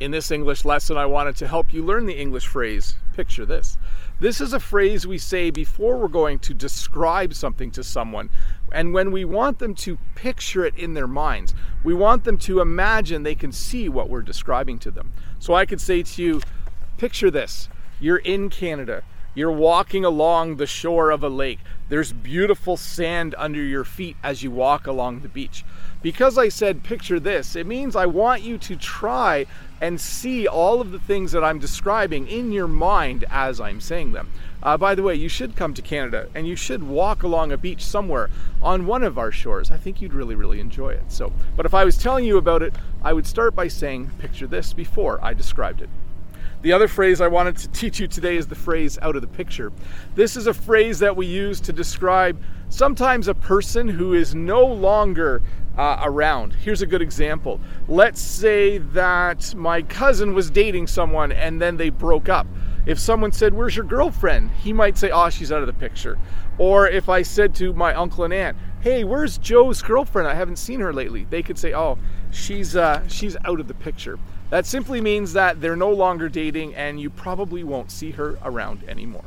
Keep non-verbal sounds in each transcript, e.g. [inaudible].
In this English lesson, I wanted to help you learn the English phrase, picture this. This is a phrase we say before we're going to describe something to someone. And when we want them to picture it in their minds, we want them to imagine they can see what we're describing to them. So I could say to you, picture this. You're in Canada. You're walking along the shore of a lake. There's beautiful sand under your feet as you walk along the beach. Because I said picture this, it means I want you to try and see all of the things that I'm describing in your mind as I'm saying them. Uh, by the way, you should come to Canada and you should walk along a beach somewhere on one of our shores. I think you'd really, really enjoy it. So, but if I was telling you about it, I would start by saying picture this before I described it. The other phrase I wanted to teach you today is the phrase out of the picture. This is a phrase that we use to describe sometimes a person who is no longer uh, around. Here's a good example. Let's say that my cousin was dating someone and then they broke up. If someone said, Where's your girlfriend? he might say, Oh, she's out of the picture. Or if I said to my uncle and aunt, Hey, where's Joe's girlfriend? I haven't seen her lately. They could say, Oh, she's, uh, she's out of the picture. That simply means that they're no longer dating and you probably won't see her around anymore.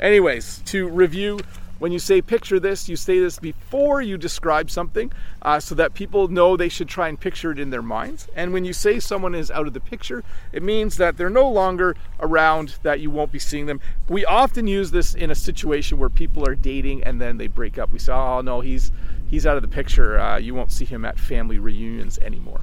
Anyways, to review, when you say picture this, you say this before you describe something uh, so that people know they should try and picture it in their minds. And when you say someone is out of the picture, it means that they're no longer around, that you won't be seeing them. We often use this in a situation where people are dating and then they break up. We say, oh no, he's, he's out of the picture. Uh, you won't see him at family reunions anymore.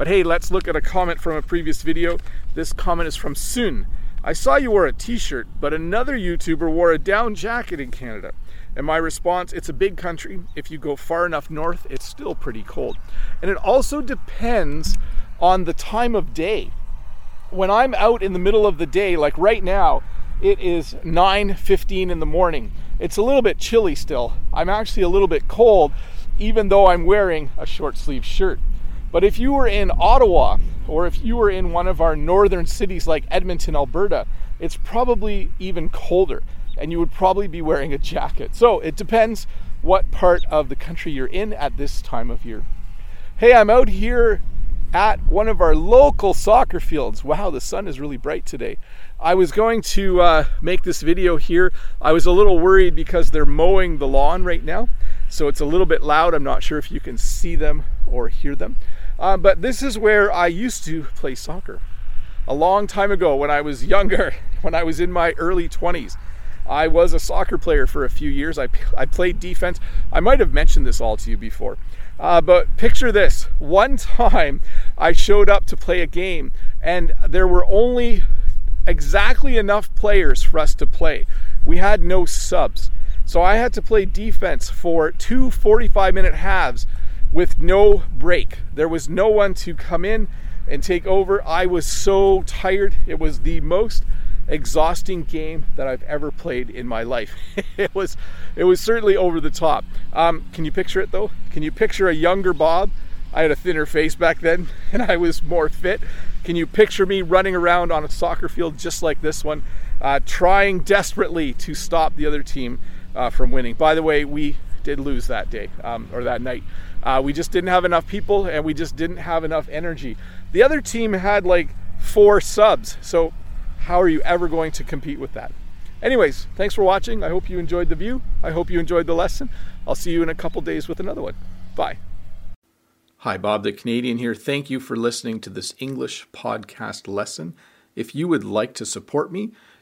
But hey, let's look at a comment from a previous video. This comment is from Soon. I saw you wore a t shirt, but another YouTuber wore a down jacket in Canada. And my response it's a big country. If you go far enough north, it's still pretty cold. And it also depends on the time of day. When I'm out in the middle of the day, like right now, it is 9:15 in the morning. It's a little bit chilly still. I'm actually a little bit cold even though I'm wearing a short sleeve shirt. But if you were in Ottawa or if you were in one of our northern cities like Edmonton, Alberta, it's probably even colder and you would probably be wearing a jacket. So it depends what part of the country you're in at this time of year. Hey, I'm out here at one of our local soccer fields. Wow, the sun is really bright today. I was going to uh, make this video here. I was a little worried because they're mowing the lawn right now. So it's a little bit loud. I'm not sure if you can see them or hear them. Uh, but this is where I used to play soccer. A long time ago, when I was younger, [laughs] when I was in my early 20s, I was a soccer player for a few years. I, I played defense. I might have mentioned this all to you before. Uh, but picture this one [laughs] time I showed up to play a game, and there were only exactly enough players for us to play. We had no subs. So I had to play defense for two 45 minute halves with no break. There was no one to come in and take over. I was so tired. It was the most exhausting game that I've ever played in my life. [laughs] it was it was certainly over the top. Um, can you picture it though? Can you picture a younger Bob? I had a thinner face back then [laughs] and I was more fit. Can you picture me running around on a soccer field just like this one, uh, trying desperately to stop the other team uh, from winning? By the way, we did lose that day um, or that night. Uh, we just didn't have enough people and we just didn't have enough energy. The other team had like four subs. So, how are you ever going to compete with that? Anyways, thanks for watching. I hope you enjoyed the view. I hope you enjoyed the lesson. I'll see you in a couple days with another one. Bye. Hi, Bob the Canadian here. Thank you for listening to this English podcast lesson. If you would like to support me